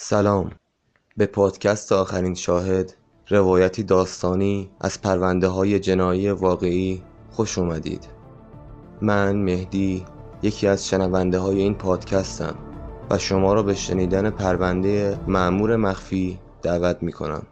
سلام. به پادکست آخرین شاهد روایتی داستانی از پرونده های جنایی واقعی خوش اومدید. من مهدی یکی از شنونده های این پادکستم و شما را به شنیدن پرونده معمور مخفی دعوت می کنم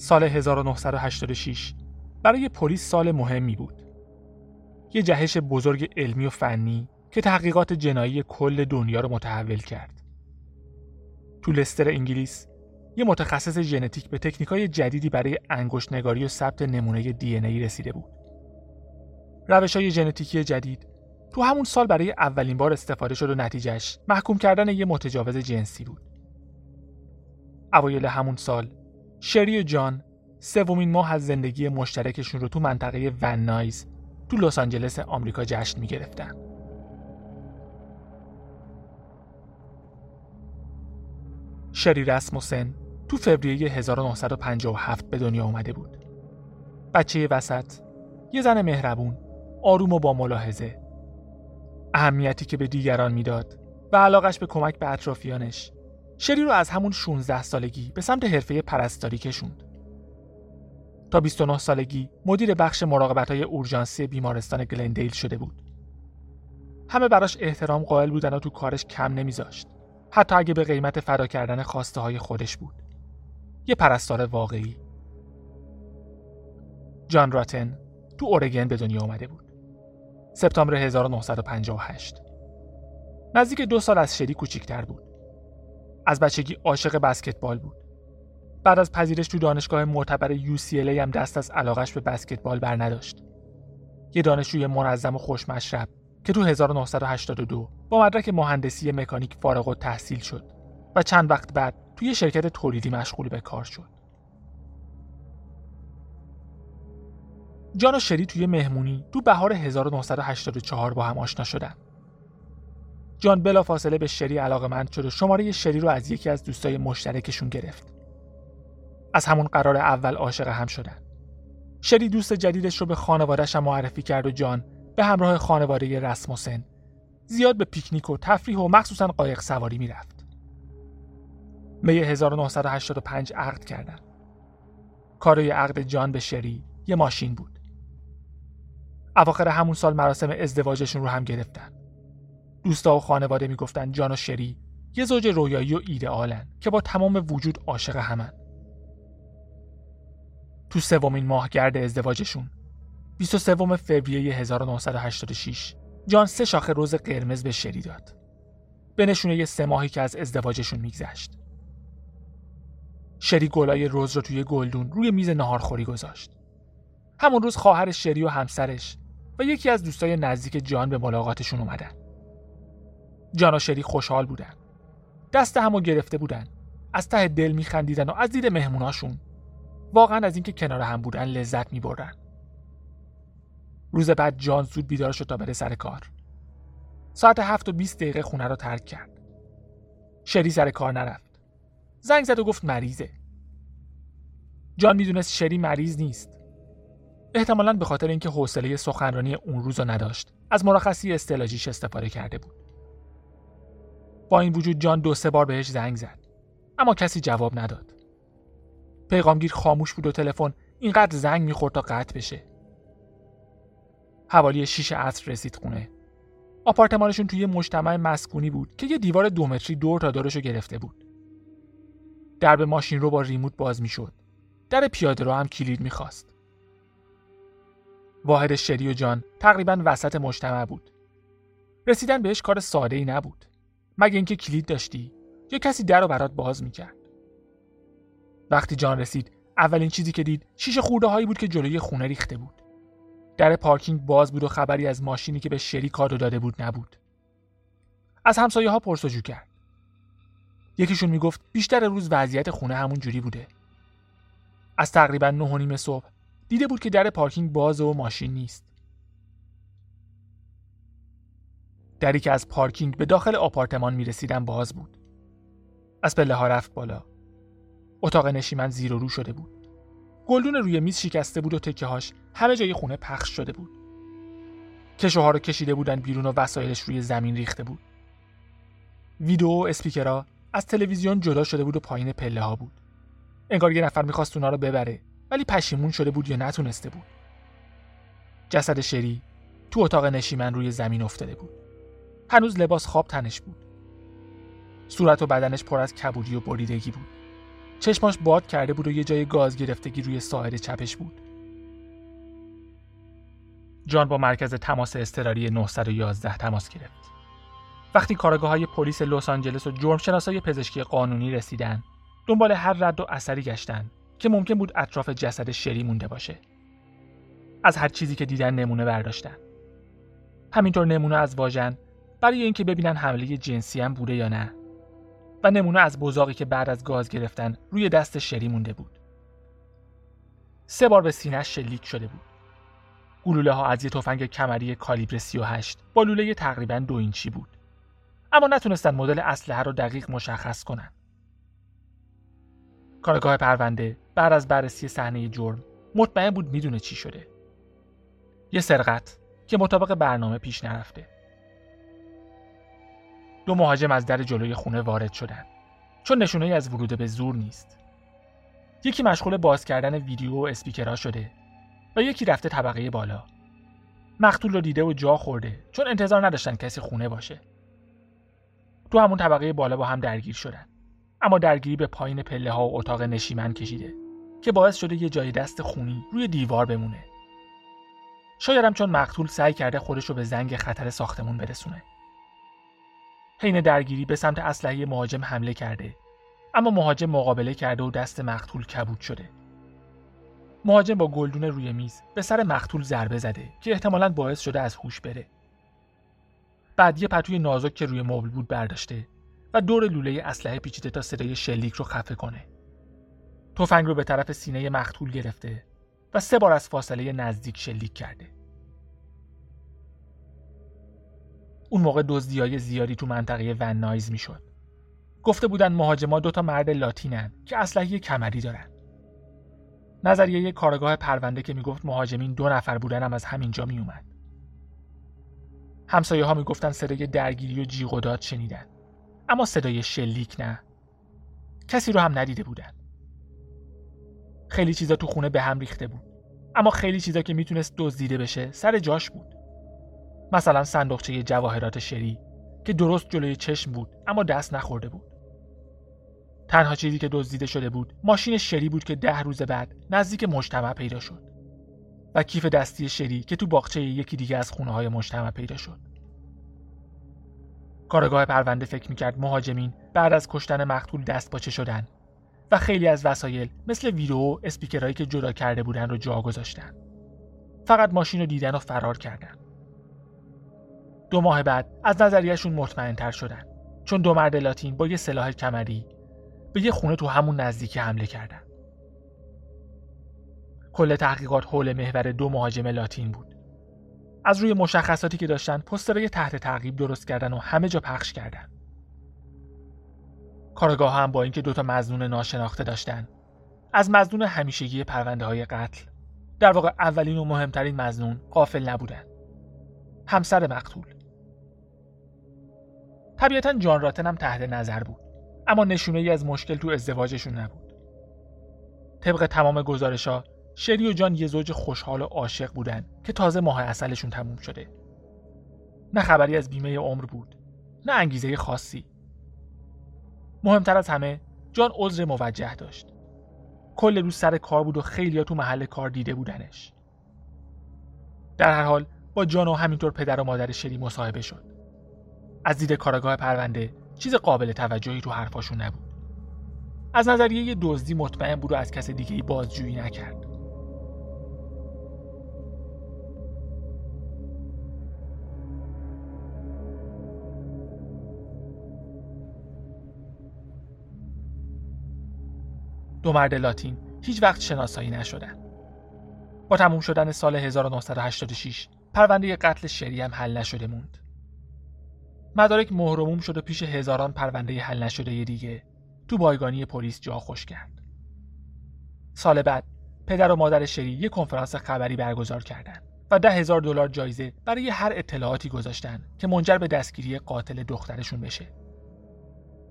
سال 1986 برای پلیس سال مهمی بود. یه جهش بزرگ علمی و فنی که تحقیقات جنایی کل دنیا رو متحول کرد. تو لستر انگلیس یه متخصص ژنتیک به تکنیکای جدیدی برای انگشت نگاری و ثبت نمونه دی ای رسیده بود. روش های ژنتیکی جدید تو همون سال برای اولین بار استفاده شد و نتیجهش محکوم کردن یه متجاوز جنسی بود. اوایل همون سال شری و جان سومین ماه از زندگی مشترکشون رو تو منطقه ون نایز تو لس آنجلس آمریکا جشن می‌گرفتن. شری رسموسن تو فوریه 1957 به دنیا اومده بود. بچه وسط، یه زن مهربون، آروم و با ملاحظه. اهمیتی که به دیگران می‌داد و علاقش به کمک به اطرافیانش شری رو از همون 16 سالگی به سمت حرفه پرستاری کشوند. تا 29 سالگی مدیر بخش مراقبت های اورژانسی بیمارستان گلندیل شده بود. همه براش احترام قائل بودن و تو کارش کم نمیذاشت. حتی اگه به قیمت فدا کردن خواسته های خودش بود. یه پرستار واقعی. جان راتن تو اورگن به دنیا آمده بود. سپتامبر 1958. نزدیک دو سال از شری کوچیکتر بود. از بچگی عاشق بسکتبال بود. بعد از پذیرش تو دانشگاه معتبر UCLA هم دست از علاقش به بسکتبال بر نداشت. یه دانشجوی منظم و خوشمشرب که تو 1982 با مدرک مهندسی مکانیک فارغ و تحصیل شد و چند وقت بعد توی شرکت تولیدی مشغول به کار شد. جان و شری توی مهمونی تو بهار 1984 با هم آشنا شدن. جان بلافاصله به شری علاقمند شد و شماره شری رو از یکی از دوستای مشترکشون گرفت. از همون قرار اول عاشق هم شدن. شری دوست جدیدش رو به خانوادهش معرفی کرد و جان به همراه خانواده رسموسن زیاد به پیکنیک و تفریح و مخصوصا قایق سواری می‌رفت. می 1985 عقد کردن. کارای عقد جان به شری یه ماشین بود. اواخر همون سال مراسم ازدواجشون رو هم گرفتن. دوستا و خانواده می‌گفتن جان و شری یه زوج رویایی و ایدئالن که با تمام وجود عاشق همن. تو سومین ماه گرد ازدواجشون 23 فوریه 1986 جان سه شاخه روز قرمز به شری داد. به نشونه سه ماهی که از ازدواجشون میگذشت. شری گلای روز رو توی گلدون روی میز نهارخوری گذاشت. همون روز خواهر شری و همسرش و یکی از دوستای نزدیک جان به ملاقاتشون اومدن. جان و شری خوشحال بودن. دست همو گرفته بودن. از ته دل میخندیدن و از دید مهموناشون واقعا از اینکه کنار هم بودن لذت می‌برن. روز بعد جان زود بیدار شد تا بره سر کار. ساعت هفت و 20 دقیقه خونه رو ترک کرد. شری سر کار نرفت. زنگ زد و گفت مریضه. جان می‌دونست شری مریض نیست. احتمالا به خاطر اینکه حوصله سخنرانی اون روز رو نداشت از مرخصی استلاجیش استفاده کرده بود. با این وجود جان دو سه بار بهش زنگ زد اما کسی جواب نداد. پیغامگیر خاموش بود و تلفن اینقدر زنگ می‌خورد تا قطع بشه. حوالی شیش عصر رسید خونه. آپارتمانشون توی مجتمع مسکونی بود که یه دیوار دو متری دور تا دورشو گرفته بود. درب ماشین رو با ریموت باز می‌شد. در پیاده رو هم کلید می‌خواست. واحد شری و جان تقریبا وسط مجتمع بود. رسیدن بهش کار ساده ای نبود. مگه اینکه کلید داشتی؟ یا کسی در رو برات باز می‌کرد. وقتی جان رسید اولین چیزی که دید شیشه خورده هایی بود که جلوی خونه ریخته بود. در پارکینگ باز بود و خبری از ماشینی که به شری کادو داده بود نبود. از همسایه ها پرسجو کرد. یکیشون می‌گفت بیشتر روز وضعیت خونه همون جوری بوده. از تقریبا نه و نیم صبح دیده بود که در پارکینگ بازه و ماشین نیست. دری که از پارکینگ به داخل آپارتمان می رسیدن باز بود. از پله ها رفت بالا. اتاق نشیمن زیر و رو شده بود. گلدون روی میز شکسته بود و تکه هاش همه جای خونه پخش شده بود. کشوها رو کشیده بودن بیرون و وسایلش روی زمین ریخته بود. ویدیو و اسپیکرها از تلویزیون جدا شده بود و پایین پله ها بود. انگار یه نفر می‌خواست اونا رو ببره ولی پشیمون شده بود یا نتونسته بود. جسد شری تو اتاق نشیمن روی زمین افتاده بود. هنوز لباس خواب تنش بود. صورت و بدنش پر از کبودی و بریدگی بود. چشماش باد کرده بود و یه جای گاز گرفتگی روی ساعد چپش بود. جان با مرکز تماس اضطراری 911 تماس گرفت. وقتی کارگاه های پلیس لس آنجلس و جرمشناسای پزشکی قانونی رسیدن دنبال هر رد و اثری گشتن که ممکن بود اطراف جسد شری مونده باشه. از هر چیزی که دیدن نمونه برداشتن. همینطور نمونه از واژن برای اینکه ببینن حمله جنسی هم بوده یا نه. و نمونه از بزاقی که بعد از گاز گرفتن روی دست شری مونده بود. سه بار به سینهش شلیک شده بود. گلوله ها از یه تفنگ کمری کالیبر 38 با لوله تقریبا دو اینچی بود. اما نتونستن مدل اسلحه رو دقیق مشخص کنن. کارگاه پرونده بعد از بررسی صحنه جرم مطمئن بود می‌دونه چی شده. یه سرقت که مطابق برنامه پیش نرفته. دو مهاجم از در جلوی خونه وارد شدن. چون نشونه از ورود به زور نیست. یکی مشغول باز کردن ویدیو و اسپیکرها شده و یکی رفته طبقه بالا. مقتول رو دیده و جا خورده چون انتظار نداشتن کسی خونه باشه. تو همون طبقه بالا با هم درگیر شدن. اما درگیری به پایین پله ها و اتاق نشیمن کشیده که باعث شده یه جای دست خونی روی دیوار بمونه. شایدم چون مقتول سعی کرده خودش رو به زنگ خطر ساختمون برسونه. حین درگیری به سمت اسلحه مهاجم حمله کرده اما مهاجم مقابله کرده و دست مقتول کبود شده مهاجم با گلدون روی میز به سر مقتول ضربه زده که احتمالا باعث شده از هوش بره بعد یه پتوی نازک که روی مبل بود برداشته و دور لوله اسلحه پیچیده تا صدای شلیک رو خفه کنه. تفنگ رو به طرف سینه مقتول گرفته و سه بار از فاصله نزدیک شلیک کرده. اون موقع دزدیای زیادی تو منطقه ون نایز می‌شد. گفته بودن مهاجما دو تا مرد لاتینن که اسلحه کمری دارن. نظریه کارگاه پرونده که می‌گفت مهاجمین دو نفر بودن هم از همینجا میومد. همسایه ها می‌گفتن صدای درگیری و جیغ و داد شنیدن. اما صدای شلیک نه کسی رو هم ندیده بودن خیلی چیزا تو خونه به هم ریخته بود اما خیلی چیزا که می‌تونست دزدیده بشه سر جاش بود مثلا صندوقچه جواهرات شری که درست جلوی چشم بود اما دست نخورده بود تنها چیزی که دزدیده شده بود ماشین شری بود که ده روز بعد نزدیک مجتمع پیدا شد و کیف دستی شری که تو باغچه یکی دیگه از خونه های مجتمع پیدا شد کارگاه پرونده فکر می‌کرد مهاجمین بعد از کشتن مقتول دست باچه شدن و خیلی از وسایل مثل ویدیو و اسپیکرهایی که جدا کرده بودن رو جا گذاشتن. فقط ماشین رو دیدن و فرار کردن. دو ماه بعد از نظریهشون مطمئنتر شدن چون دو مرد لاتین با یه سلاح کمری به یه خونه تو همون نزدیکی حمله کردن. کل تحقیقات حول محور دو مهاجم لاتین بود. از روی مشخصاتی که داشتن پسترهای تحت تعقیب درست کردن و همه جا پخش کردن کارگاه هم با اینکه دوتا مزنون ناشناخته داشتن از مزنون همیشگی پرونده های قتل در واقع اولین و مهمترین مزنون قافل نبودن همسر مقتول طبیعتا جان راتن هم تحت نظر بود اما نشونه ای از مشکل تو ازدواجشون نبود طبق تمام گزارش ها شری و جان یه زوج خوشحال و عاشق بودن که تازه ماه اصلشون تموم شده. نه خبری از بیمه عمر بود، نه انگیزه خاصی. مهمتر از همه جان عذر موجه داشت. کل روز سر کار بود و خیلی تو محل کار دیده بودنش. در هر حال با جان و همینطور پدر و مادر شری مصاحبه شد. از دید کارگاه پرونده چیز قابل توجهی تو حرفاشون نبود. از نظریه دزدی مطمئن بود و از کس دیگه ای بازجویی نکرد دو مرد لاتین هیچ وقت شناسایی نشدن. با تموم شدن سال 1986 پرونده قتل شری هم حل نشده موند. مدارک مهرموم شد و پیش هزاران پرونده حل نشده دیگه تو بایگانی پلیس جا خوش کرد. سال بعد پدر و مادر شری یک کنفرانس خبری برگزار کردند و ده هزار دلار جایزه برای هر اطلاعاتی گذاشتن که منجر به دستگیری قاتل دخترشون بشه.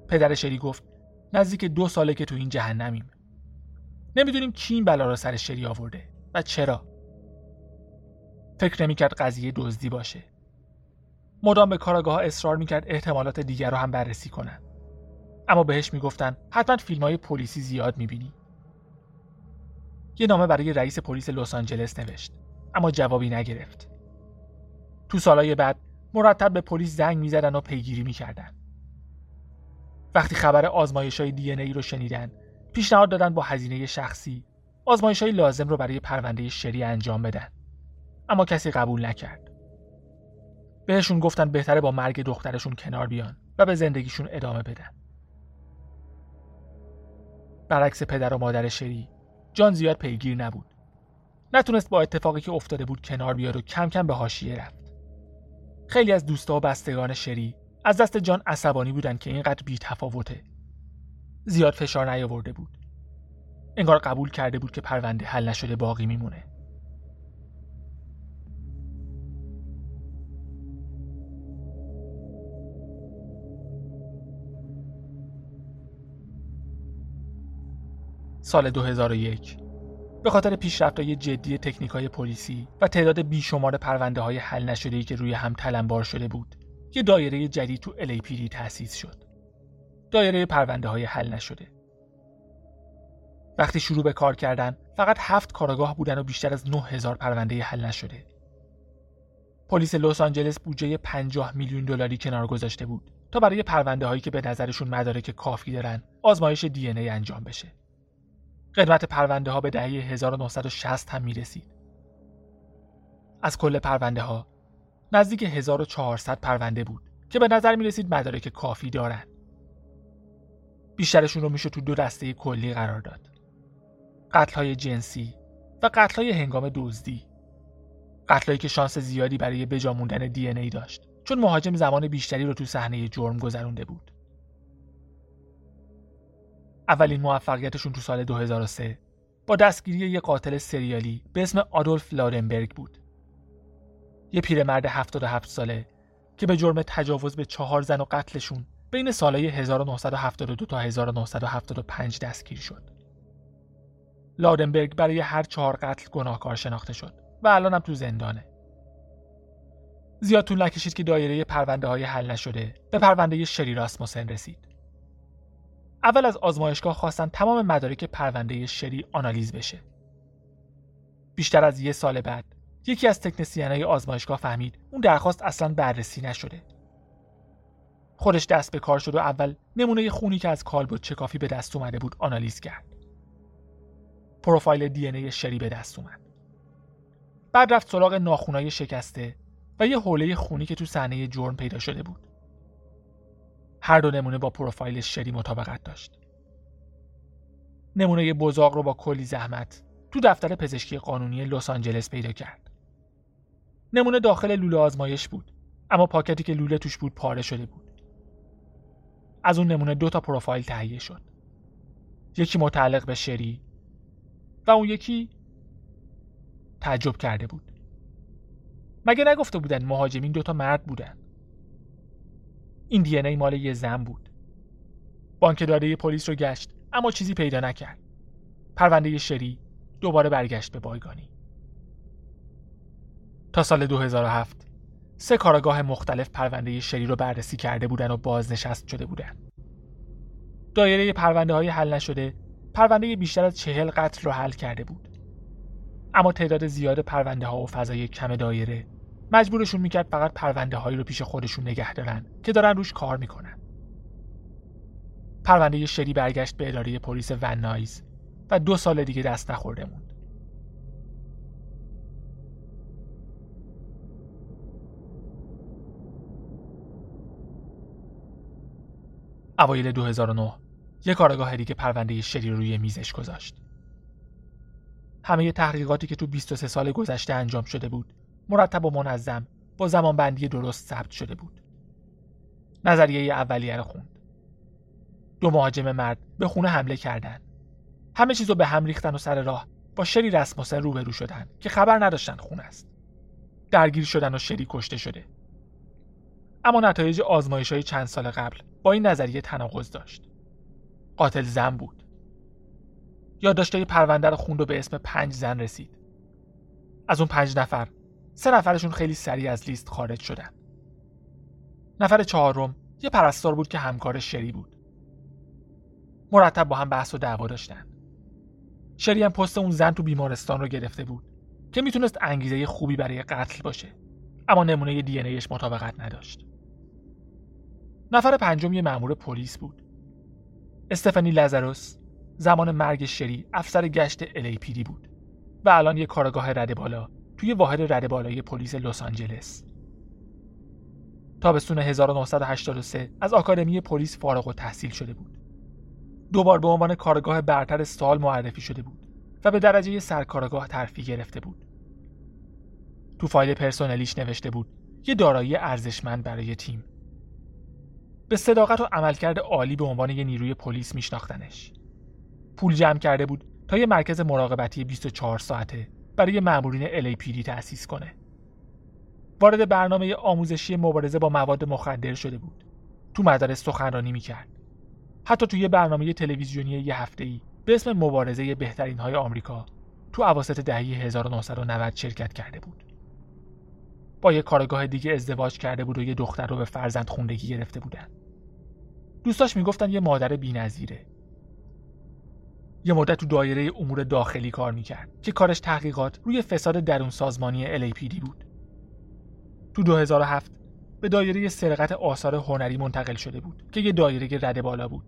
پدر شری گفت نزدیک دو ساله که تو این جهنمیم. نمی‌دونیم کی این بلا رو سر شری آورده و چرا. فکر نمی‌کرد قضیه دزدی باشه. مدام به کاراگاه اصرار می‌کرد احتمالات دیگر رو هم بررسی کنن. اما بهش می‌گفتن حتما فیلم های پلیسی زیاد می‌بینی. یه نامه برای رئیس پلیس لس آنجلس نوشت اما جوابی نگرفت. تو سالهای بعد مرتب به پلیس زنگ می‌زدن و پیگیری می‌کردن. وقتی خبر آزمایش های دی ای رو شنیدن پیشنهاد دادن با هزینه شخصی آزمایش های لازم رو برای پرونده شری انجام بدن اما کسی قبول نکرد بهشون گفتن بهتره با مرگ دخترشون کنار بیان و به زندگیشون ادامه بدن. برعکس پدر و مادر شری جان زیاد پیگیر نبود. نتونست با اتفاقی که افتاده بود کنار بیاد و کم کم به حاشیه رفت. خیلی از دوستا و بستگان شری از دست جان عصبانی بودن که اینقدر بی تفاوته زیاد فشار نیاورده بود. انگار قبول کرده بود که پرونده حل نشده باقی میمونه. سال 2001 به خاطر پیشرفت‌های جدی تکنیک‌های پلیسی و تعداد بیشمار پرونده های حل نشده که روی هم تلمبار شده بود یه دایره جدید تو الیپیدی تأسیس شد. دایره پرونده های حل نشده. وقتی شروع به کار کردن فقط هفت کارگاه بودن و بیشتر از 9000 پرونده حل نشده. پلیس لس آنجلس بودجه 50 میلیون دلاری کنار گذاشته بود تا برای پرونده هایی که به نظرشون مدارک کافی دارن آزمایش دی انجام بشه. قدمت پرونده ها به دهه 1960 هم می رسید. از کل پرونده ها نزدیک 1400 پرونده بود که به نظر می رسید مدارک کافی دارن. بیشترشون رو میشه تو دو دسته کلی قرار داد. قتل های جنسی و قتل های هنگام دزدی. قتلهایی که شانس زیادی برای بجا موندن دی ای داشت چون مهاجم زمان بیشتری رو تو صحنه جرم گذرونده بود. اولین موفقیتشون تو سال 2003 با دستگیری یک قاتل سریالی به اسم آدولف لارنبرگ بود. یه پیرمرد 77 ساله که به جرم تجاوز به چهار زن و قتلشون بین سالهای 1972 تا 1975 دستگیر شد. لارنبرگ برای هر چهار قتل گناهکار شناخته شد و الان هم تو زندانه. زیاد طول نکشید که دایره پرونده های حل نشده به پرونده شری راسموسن رسید. اول از آزمایشگاه خواستن تمام مدارک پرونده شری آنالیز بشه. بیشتر از یه سال بعد یکی از های آزمایشگاه فهمید اون درخواست اصلا بررسی نشده. خودش دست به کار شد و اول نمونه خونی که از کالبد چکافی به دست اومده بود آنالیز کرد. پروفایل دی ای شری به دست اومد. بعد رفت سراغ ناخونای شکسته و یه حوله خونی که تو صحنه جرم پیدا شده بود. هر دو نمونه با پروفایل شری مطابقت داشت. نمونه بزاق رو با کلی زحمت تو دفتر پزشکی قانونی لس آنجلس پیدا کرد. نمونه داخل لوله آزمایش بود اما پاکتی که لوله توش بود پاره شده بود. از اون نمونه دو تا پروفایل تهیه شد. یکی متعلق به شری و اون یکی تعجب کرده بود. مگه نگفته بودن مهاجمین دوتا مرد بودن؟ این دی ای مال یه زن بود. بانک داده پلیس رو گشت اما چیزی پیدا نکرد. پرونده شری دوباره برگشت به بایگانی. تا سال 2007 سه کارگاه مختلف پرونده شری رو بررسی کرده بودن و بازنشست شده بودن. دایره پرونده های حل نشده پرونده بیشتر از چهل قتل رو حل کرده بود. اما تعداد زیاد پرونده ها و فضای کم دایره مجبورشون می‌کرد فقط پرونده هایی رو پیش خودشون نگه دارن که دارن روش کار می‌کنن پرونده شری برگشت به اداره پلیس ونایز و دو سال دیگه دست نخورده موند. اوایل 2009 یک کارگاه دیگه پرونده شری روی میزش گذاشت. همه تحقیقاتی که تو 23 سال گذشته انجام شده بود مرتب و منظم با زمانبندی درست ثبت شده بود. نظریه اولیه رو خوند. دو مهاجم مرد به خونه حمله کردند. همه چیزو به هم ریختن و سر راه با شری رسموسن روبرو شدن که خبر نداشتن خونه است. درگیر شدن و شری کشته شده. اما نتایج آزمایش های چند سال قبل با این نظریه تناقض داشت. قاتل زن بود. یادداشتهای پرونده رو خوند و به اسم پنج زن رسید. از اون پنج نفر سه نفرشون خیلی سریع از لیست خارج شدن. نفر چهارم یه پرستار بود که همکار شری بود. مرتب با هم بحث و دعوا داشتن. شری هم پست اون زن تو بیمارستان رو گرفته بود که می‌تونست انگیزه خوبی برای قتل باشه. اما نمونه دی ایش مطابقت نداشت. نفر پنجم یه مأمور پلیس بود. استفانی لازاروس زمان مرگ شری افسر گشت LAPD بود و الان یه کارگاه رده بالا توی واحد رده بالای پلیس لس آنجلس. تابستون 1983 از آکادمی پلیس فارغ و تحصیل شده بود. دوبار به عنوان کارگاه برتر سال معرفی شده بود و به درجه سرکارگاه ترفیع گرفته بود. تو فایل پرسنلیش نوشته بود یه دارایی ارزشمند برای تیم. به صداقت و عملکرد عالی به عنوان یه نیروی پلیس میشناختنش. پول جمع کرده بود تا یه مرکز مراقبتی 24 ساعته برای مامورین LAPD تأسیس کنه. وارد برنامه آموزشی مبارزه با مواد مخدر شده بود. تو مدارس سخنرانی می‌کرد. حتی توی برنامه تلویزیونی یه ای به اسم مبارزه بهترین های آمریکا تو اواسط دهه 1990 شرکت کرده بود. با یه کارگاه دیگه ازدواج کرده بود و یه دختر رو به فرزند خوندگی گرفته بودن. دوستاش می‌گفتن یه مادر بی‌نظیره. یه مدت تو دایره امور داخلی کار می‌کرد که کارش تحقیقات روی فساد درون سازمانی LAPD بود. تو 2007 به دایره سرقت آثار هنری منتقل شده بود که یه دایره رده بالا بود.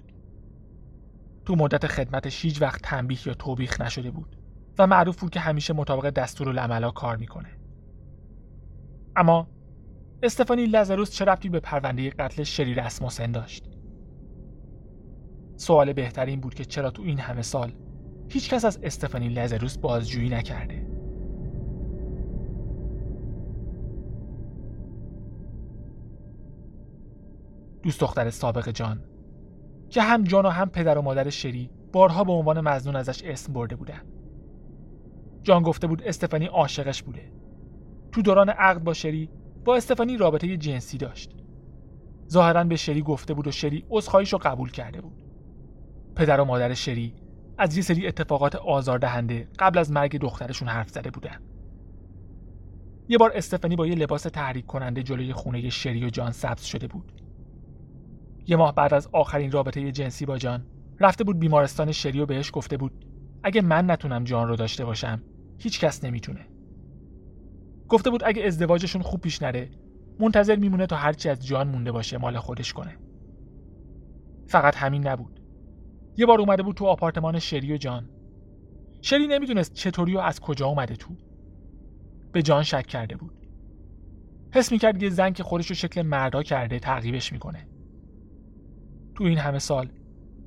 تو مدت خدمتش هیچ وقت تنبیه یا توبیخ نشده بود و معروف بود که همیشه مطابق دستور العملا کار می‌کنه. اما استفانی لازاروس چه ربطی به پرونده قتل شری رسموسن داشت؟ سوال بهترین بود که چرا تو این همه سال هیچ کس از استفانی لازاروس بازجویی نکرده. دوست دختر سابق جان که هم جان و هم پدر و مادر شری بارها به عنوان مزنون ازش اسم برده بودن. جان گفته بود استفانی عاشقش بوده تو دوران عقد با شری با استفانی رابطه جنسی داشت ظاهرا به شری گفته بود و شری عذرخواهیش رو قبول کرده بود پدر و مادر شری از یه سری اتفاقات آزاردهنده قبل از مرگ دخترشون حرف زده بودن. یه بار استفانی با یه لباس تحریک کننده جلوی خونه شری و جان سبز شده بود. یه ماه بعد از آخرین رابطه جنسی با جان رفته بود بیمارستان شری و بهش گفته بود اگه من نتونم جان رو داشته باشم هیچ کس نمی‌تونه. گفته بود اگه ازدواجشون خوب پیش نره منتظر میمونه تا هرچی از جان مونده باشه مال خودش کنه. فقط همین نبود. یه بار اومده بود تو آپارتمان شری و جان. شری نمی‌دونست چطوری و از کجا اومده تو. به جان شک کرده بود. حس می‌کرد یه زن که خودش رو شکل مردا کرده تعقیبش می‌کنه. تو این همه سال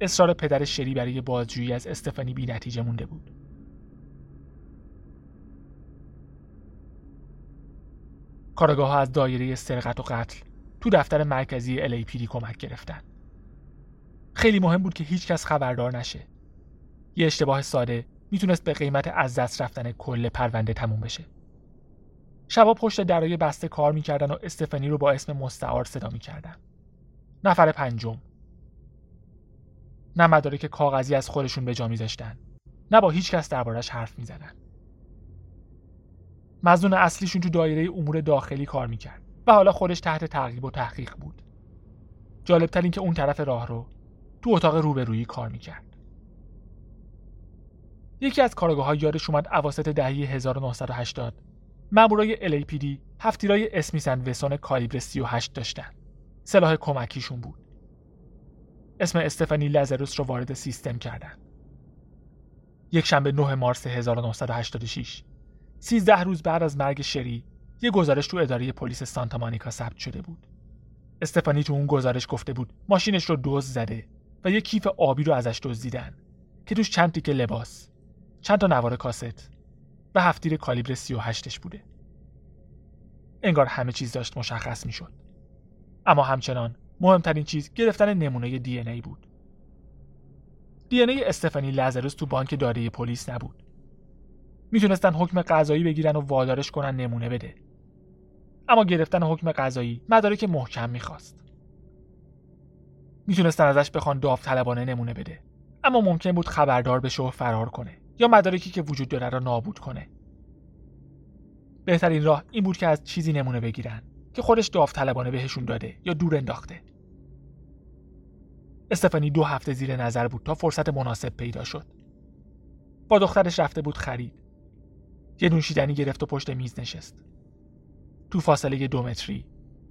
اصرار پدر شری برای بازجویی از استفانی بی نتیجه مونده بود. کارگاه ها از دایره سرقت و قتل تو دفتر مرکزی LAPD کمک گرفتن. خیلی مهم بود که هیچ کس خبردار نشه. یه اشتباه ساده می‌تونست به قیمت از دست رفتن کل پرونده تموم بشه. شبا پشت درای بسته کار می‌کردن و استفانی رو با اسم مستعار صدا می‌کردن. نفر پنجم نه مدارک کاغذی از خودشون به جا میذاشتن نه با هیچ کس دربارش حرف می‌زدن مزنون اصلیشون تو دایره امور داخلی کار می‌کرد و حالا خودش تحت تعقیب و تحقیق بود جالبتر این که اون طرف راه رو تو اتاق روبرویی کار می‌کرد. یکی از کارگاه ها یادش اومد اواسط دهه 1980 مامورای LAPD هفتیرای اسمیسن وسون کالیبر 38 داشتن. سلاح کمکیشون بود. اسم استفانی لازروس رو وارد سیستم کردند. یک شنبه 9 مارس 1986 13 روز بعد از مرگ شری یه گزارش تو اداره پلیس سانتا مانیکا ثبت شده بود. استفانی تو اون گزارش گفته بود ماشینش رو دوز زده. و یه کیف آبی رو ازش دزدیدن که توش چند تیکه لباس، چند تا نوار کاست و هفتیر کالیبر 38ش بوده. انگار همه چیز داشت مشخص می‌شد. اما همچنان مهمترین چیز گرفتن نمونه دی ای بود. دی ای استفانی لازروس تو بانک داره پلیس نبود. می‌تونستن حکم قضایی بگیرن و وادارش کنن نمونه بده. اما گرفتن حکم قضایی مدارک محکم می‌خواست. می‌تونستن ازش بخوان داوطلبانه نمونه بده. اما ممکن بود خبردار بشه و فرار کنه یا مدارکی که وجود داره را نابود کنه. بهترین راه این بود که از چیزی نمونه بگیرن که خودش داوطلبانه بهشون داده یا دور انداخته. استفانی دو هفته زیر نظر بود تا فرصت مناسب پیدا شد. با دخترش رفته بود خرید. یه نوشیدنی گرفت و پشت میز نشست. تو فاصله دو متری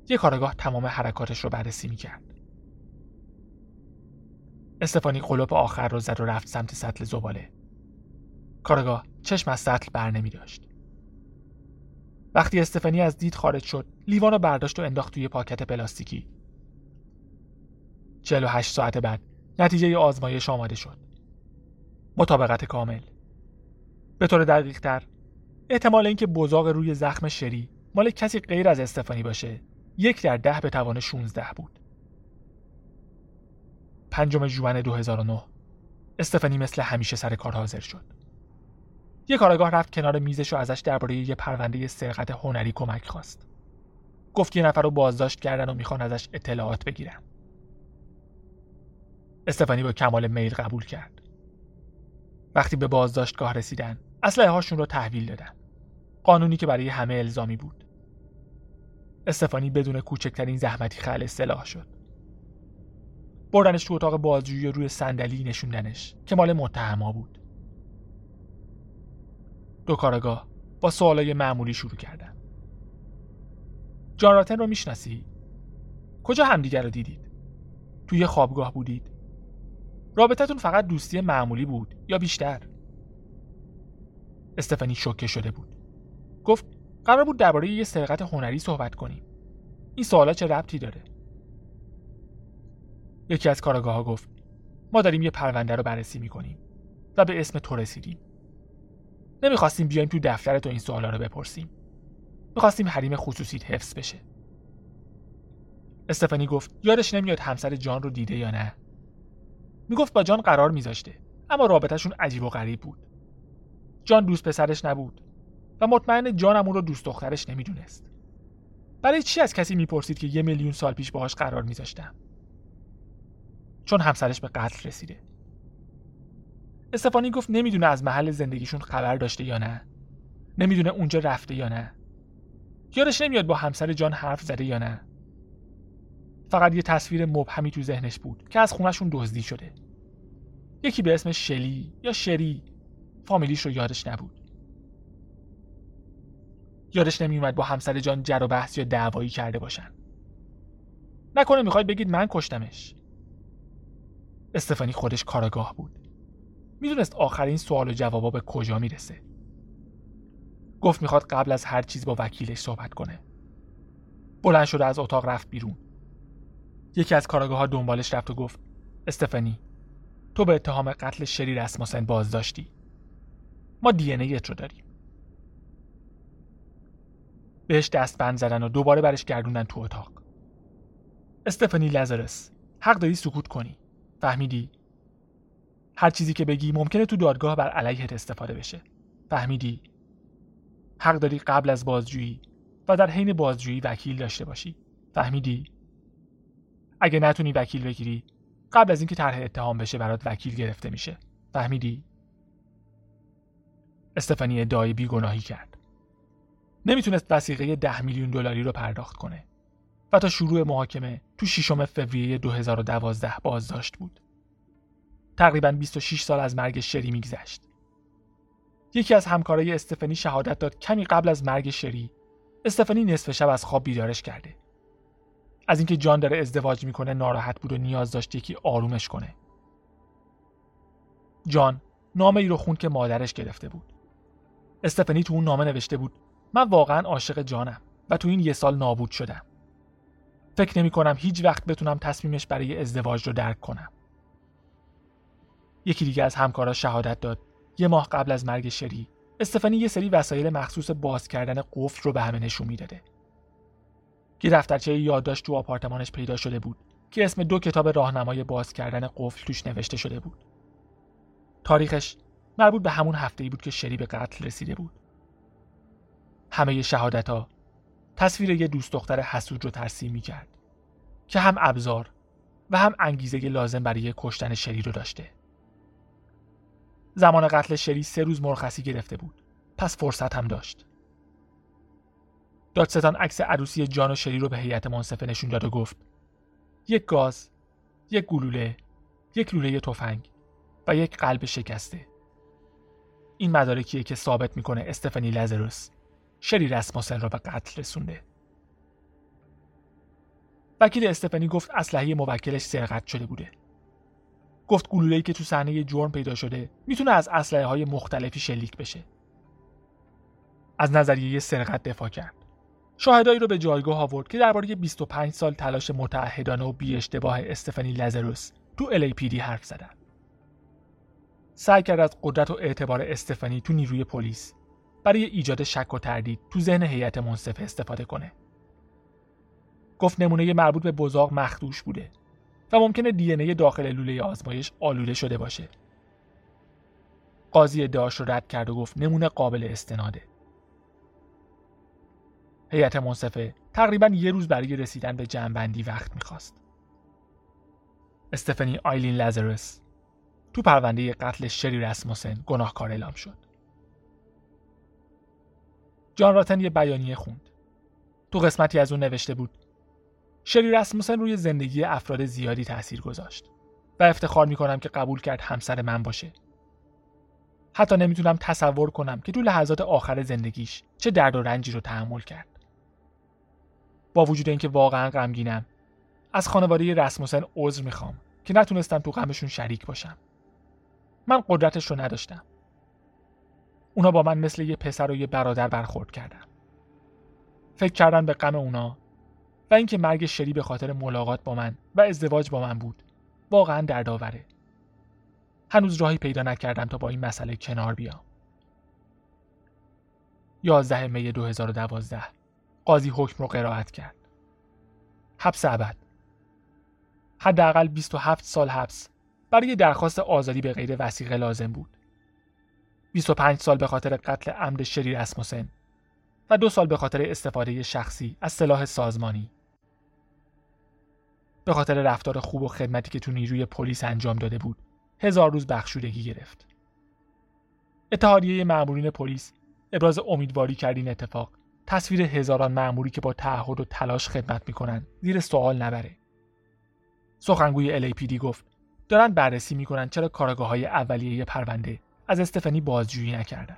یه کارگاه تمام حرکاتش رو بررسی می‌کرد. استفانی قلوب آخر رو زد و رفت سمت سطل زباله. کارگاه چشم از سطل بر نمی داشت. وقتی استفانی از دید خارج شد لیوان رو برداشت و انداخت توی پاکت پلاستیکی 48 ساعت بعد نتیجه آزمایش آماده شد مطابقت کامل به طور دقیق تر احتمال اینکه بزاق روی زخم شری مال کسی غیر از استفانی باشه یک در ده به توان 16 بود پنجم جوان 2009 استفانی مثل همیشه سر کار حاضر شد یه کارگاه رفت کنار میزش و ازش درباره یه پرونده سرقت هنری کمک خواست. گفت یه نفر رو بازداشت کردن و می‌خوان ازش اطلاعات بگیرن. استفانی با کمال میل قبول کرد. وقتی به بازداشتگاه رسیدن، اسلحه هاشون رو تحویل دادن. قانونی که برای همه الزامی بود. استفانی بدون کوچکترین زحمتی خل سلاح شد. بردنش تو اتاق بازجویی روی صندلی نشوندنش که مال متهما بود. دو کارگاه با سوالای معمولی شروع کردن جان راتن رو می‌شناسی؟ کجا همدیگر رو دیدید؟ توی خوابگاه بودید؟ رابطتون فقط دوستی معمولی بود یا بیشتر؟ استفانی شوکه شده بود گفت قرار بود درباره یه سرقت هنری صحبت کنیم این سوالا چه ربطی داره؟ یکی از کارگاه ها گفت ما داریم یه پرونده رو بررسی می‌کنیم و به اسم تو رسیدیم. نمی‌خواستیم بیایم تو دفتر تو این سوالا رو بپرسیم. می‌خواستیم حریم خصوصیت حفظ بشه. استفانی گفت یادش نمیاد همسر جان رو دیده یا نه. می‌گفت با جان قرار میذاشته اما رابطهشون عجیب و غریب بود. جان دوست پسرش نبود و مطمئن جانم اون رو دوست دخترش نمی‌دونست. برای چی از کسی می‌پرسید که یه میلیون سال پیش باهاش قرار میذاشتم؟ چون همسرش به قتل رسیده. استفانی گفت نمی‌دونه از محل زندگیشون خبر داشته یا نه. نمی‌دونه اونجا رفته یا نه. یادش نمیاد با همسر جان حرف زده یا نه. فقط یه تصویر مبهمی تو ذهنش بود که از خونشون دزدی شده. یکی به اسم شلی یا شری. فامیلیش رو یادش نبود. یادش نمیومد با همسر جان جر و بحث یا دعوایی کرده باشن. نکنه می‌خواید بگید من کشتمش. استفانی خودش کاراگاه بود. می‌دونست آخرین سوال و جوابا به کجا می‌رسه. گفت می‌خواد قبل از هر چیز با وکیلش صحبت کنه. بلند شده از اتاق رفت بیرون. یکی از کاراگاه ها دنبالش رفت و گفت استفانی تو به اتهام قتل شری رسماسن بازداشتی. ما دی ان رو داریم. بهش دست بند زدن و دوباره برش گردوندن تو اتاق. استفانی لازرس حق داری سکوت کنی. فهمیدی. هر چیزی که بگی ممکنه تو دادگاه بر علیهت استفاده بشه. فهمیدی. حق داری قبل از بازجویی و در حین بازجویی وکیل داشته باشی. فهمیدی. اگه نتونی وکیل بگیری قبل از اینکه طرح اتهام بشه برات وکیل گرفته میشه. فهمیدی. استفانی ادعای بیگناهی کرد. نمی‌تونست وسیقه ده میلیون دلاری رو پرداخت کنه. و تا شروع محاکمه تو ششم فوریه 2012 بازداشت بود تقریبا 26 سال از مرگ شری میگذشت. یکی از همکارای استفانی شهادت داد کمی قبل از مرگ شری استفانی نصف شب از خواب بیدارش کرده. از اینکه جان داره ازدواج می‌کنه ناراحت بود و نیاز داشت یکی آرومش کنه جان نامه ای رو خوند که مادرش گرفته بود استفنی تو اون نامه نوشته بود من واقعا عاشق جانم و تو این یه سال نابود شدم فکر نمی کنم هیچ وقت بتونم تصمیمش برای ازدواج رو درک کنم. یکی دیگه از همکارا شهادت داد. یه ماه قبل از مرگ شری استفانی یه سری وسایل مخصوص باز کردن قفل رو به همه نشون می‌داده. یه دفترچه یادداشت تو آپارتمانش پیدا شده بود که اسم دو کتاب راهنمای باز کردن قفل توش نوشته شده بود. تاریخش مربوط به همون هفته ای بود که شری به قتل رسیده بود. همه شهادت ها تصویر یه دوست دختر حسود رو ترسیم می کرد که هم ابزار و هم انگیزه لازم برای کشتن شری رو داشته. زمان قتل شری سه روز مرخصی گرفته بود پس فرصت هم داشت. دادستان عکس عروسی جان و شری رو به هیئت منصفه نشون داد و گفت یک گاز یک گلوله یک لوله تفنگ و یک قلب شکسته. این مدارکیه که ثابت می‌کنه استفانی لزروس. شری رسماسن را به قتل رسونده. وکیل استفانی گفت اسلحه موکلش سرقت شده بوده. گفت گلوله‌ای که تو صحنه جرم پیدا شده می‌تونه از اسلحه های مختلفی شلیک بشه. از نظریه سرقت دفاع کرد. شاهدایی رو به جایگاه آورد که درباره 25 سال تلاش متعهدانه و بی اشتباه استفانی لزروس تو LAPD حرف زدن. سعی کرد از قدرت و اعتبار استفانی تو نیروی پلیس برای ایجاد شک و تردید تو ذهن هیئت منصفه استفاده کنه. گفت نمونه مربوط به بزاق مخدوش بوده و ممکنه دی داخل لوله آزمایش آلوده شده باشه. قاضی ادعاش رو رد کرد و گفت نمونه قابل استناده. هیئت منصفه تقریبا یه روز برای رسیدن به جمعبندی وقت می‌خواست. استفانی آیلین لازرس تو پرونده قتل شری رسموسن گناهکار اعلام شد. جان راتن یه بیانیه خوند. تو قسمتی از اون نوشته بود شری رسموسن روی زندگی افراد زیادی تاثیر گذاشت و افتخار می‌کنم که قبول کرد همسر من باشه. حتی نمی‌تونم تصور کنم که تو لحظات آخر زندگیش چه درد و رنجی رو تحمل کرد. با وجود اینکه واقعا غمگینم از خانواده رسموسن عذر می‌خوام که نتونستم تو غمشون شریک باشم. من قدرتش رو نداشتم. اونا با من مثل یه پسر و یه برادر برخورد کردن. فکر کردن به غم اونا و اینکه مرگ شری به خاطر ملاقات با من و ازدواج با من بود واقعا دردآوره. هنوز راهی پیدا نکردم تا با این مسئله کنار بیام. 11 می 2012 قاضی حکم رو قرائت کرد. حبس ابد. حداقل 27 سال حبس برای درخواست آزادی به غیر وسیقه لازم بود. 25 سال به خاطر قتل عمد شری اسموسن و دو سال به خاطر استفاده شخصی از سلاح سازمانی. به خاطر رفتار خوب و خدمتی که تو نیروی پلیس انجام داده بود، هزار روز بخشودگی گرفت. اتحادیه مأمورین پلیس ابراز امیدواری کرد این اتفاق تصویر هزاران مأموری که با تعهد و تلاش خدمت می‌کنن زیر سوال نبره. سخنگوی LAPD گفت دارن بررسی می‌کنن چرا کارگاه های اولیه پرونده از استفانی بازجویی نکردن.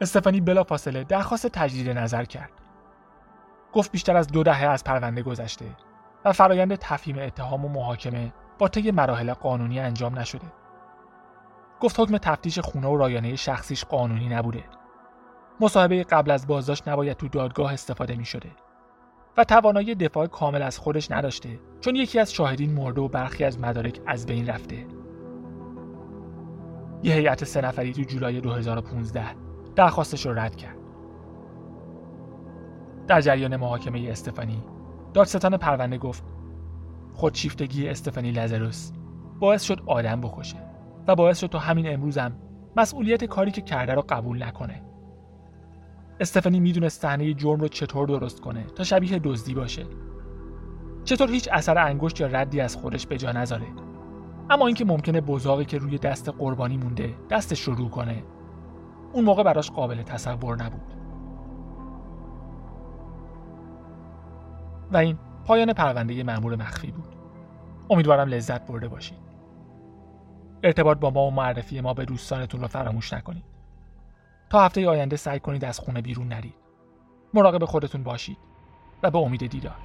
استفانی بلافاصله درخواست تجدید نظر کرد. گفت بیشتر از دو دهه از پرونده گذشته و فرایند تفهیم اتهام و محاکمه با طی مراحل قانونی انجام نشده. گفت حکم تفتیش خونه و رایانه شخصیش قانونی نبوده. مصاحبه قبل از بازداشت نباید تو دادگاه استفاده می شده و توانایی دفاع کامل از خودش نداشته چون یکی از شاهدین مرده و برخی از مدارک از بین رفته. یه هیئت سه نفری تو جولای 2015 درخواستش رو رد کرد. در جریان محاکمه استفانی دادستان پرونده گفت خودشیفتگی استفانی لزروس باعث شد آدم بکشه و باعث شد تا همین امروزم مسئولیت کاری که کرده رو قبول نکنه. استفانی می‌دونست صحنه جرم رو چطور درست کنه تا شبیه دزدی باشه. چطور هیچ اثر انگشت یا ردی از خودش به جا نذاره. اما اینکه ممکنه بزاقی که روی دست قربانی مونده دستش رو رو کنه اون موقع براش قابل تصور نبود. و این پایان پرونده مأمور مخفی بود. امیدوارم لذت برده باشید. ارتباط با ما و معرفی ما به دوستانتون رو فراموش نکنید. تا هفته آینده سعی کنید از خونه بیرون نرید. مراقب خودتون باشید و به امید دیدار.